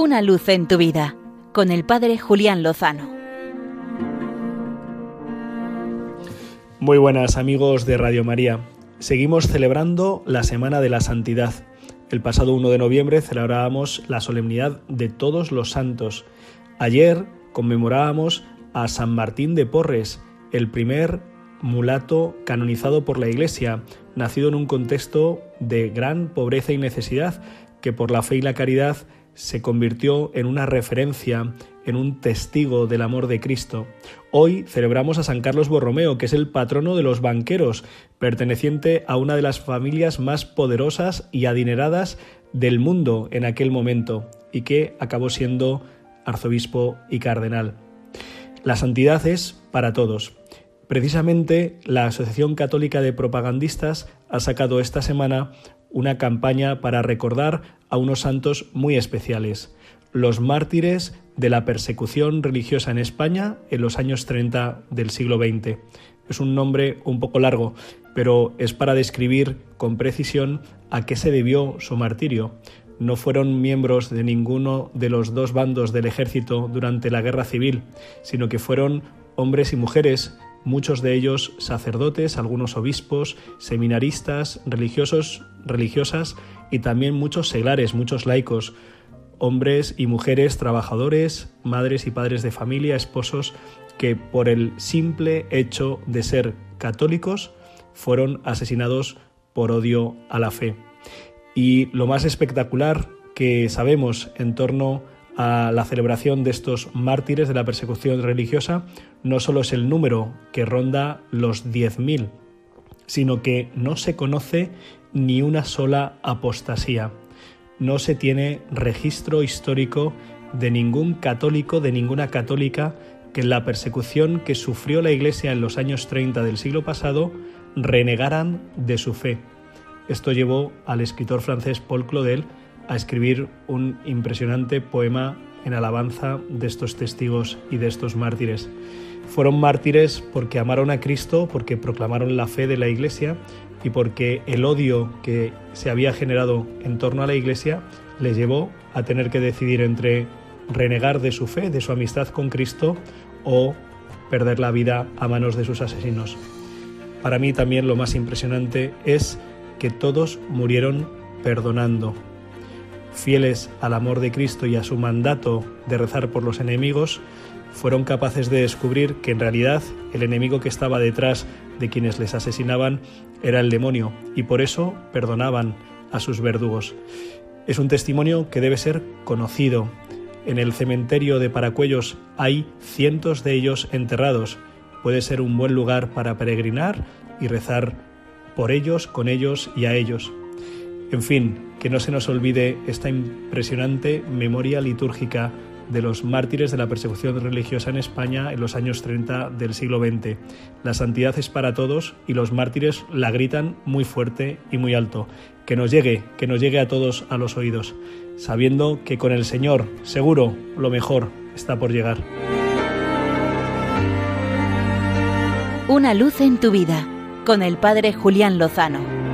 Una luz en tu vida con el Padre Julián Lozano. Muy buenas amigos de Radio María. Seguimos celebrando la Semana de la Santidad. El pasado 1 de noviembre celebrábamos la solemnidad de todos los santos. Ayer conmemorábamos a San Martín de Porres, el primer mulato canonizado por la Iglesia, nacido en un contexto de gran pobreza y necesidad, que por la fe y la caridad se convirtió en una referencia, en un testigo del amor de Cristo. Hoy celebramos a San Carlos Borromeo, que es el patrono de los banqueros, perteneciente a una de las familias más poderosas y adineradas del mundo en aquel momento, y que acabó siendo arzobispo y cardenal. La santidad es para todos. Precisamente la Asociación Católica de Propagandistas ha sacado esta semana una campaña para recordar a unos santos muy especiales, los mártires de la persecución religiosa en España en los años 30 del siglo XX. Es un nombre un poco largo, pero es para describir con precisión a qué se debió su martirio. No fueron miembros de ninguno de los dos bandos del ejército durante la guerra civil, sino que fueron hombres y mujeres muchos de ellos sacerdotes, algunos obispos, seminaristas, religiosos, religiosas y también muchos seglares, muchos laicos, hombres y mujeres trabajadores, madres y padres de familia, esposos que por el simple hecho de ser católicos fueron asesinados por odio a la fe. Y lo más espectacular que sabemos en torno a la celebración de estos mártires de la persecución religiosa no solo es el número que ronda los 10.000, sino que no se conoce ni una sola apostasía. No se tiene registro histórico de ningún católico, de ninguna católica, que en la persecución que sufrió la Iglesia en los años 30 del siglo pasado renegaran de su fe. Esto llevó al escritor francés Paul Claudel a escribir un impresionante poema en alabanza de estos testigos y de estos mártires. Fueron mártires porque amaron a Cristo, porque proclamaron la fe de la Iglesia y porque el odio que se había generado en torno a la Iglesia les llevó a tener que decidir entre renegar de su fe, de su amistad con Cristo o perder la vida a manos de sus asesinos. Para mí también lo más impresionante es que todos murieron perdonando, fieles al amor de Cristo y a su mandato de rezar por los enemigos, fueron capaces de descubrir que en realidad el enemigo que estaba detrás de quienes les asesinaban era el demonio y por eso perdonaban a sus verdugos. Es un testimonio que debe ser conocido. En el cementerio de Paracuellos hay cientos de ellos enterrados. Puede ser un buen lugar para peregrinar y rezar por ellos, con ellos y a ellos. En fin, que no se nos olvide esta impresionante memoria litúrgica de los mártires de la persecución religiosa en España en los años 30 del siglo XX. La santidad es para todos y los mártires la gritan muy fuerte y muy alto. Que nos llegue, que nos llegue a todos a los oídos, sabiendo que con el Señor, seguro, lo mejor está por llegar. Una luz en tu vida, con el Padre Julián Lozano.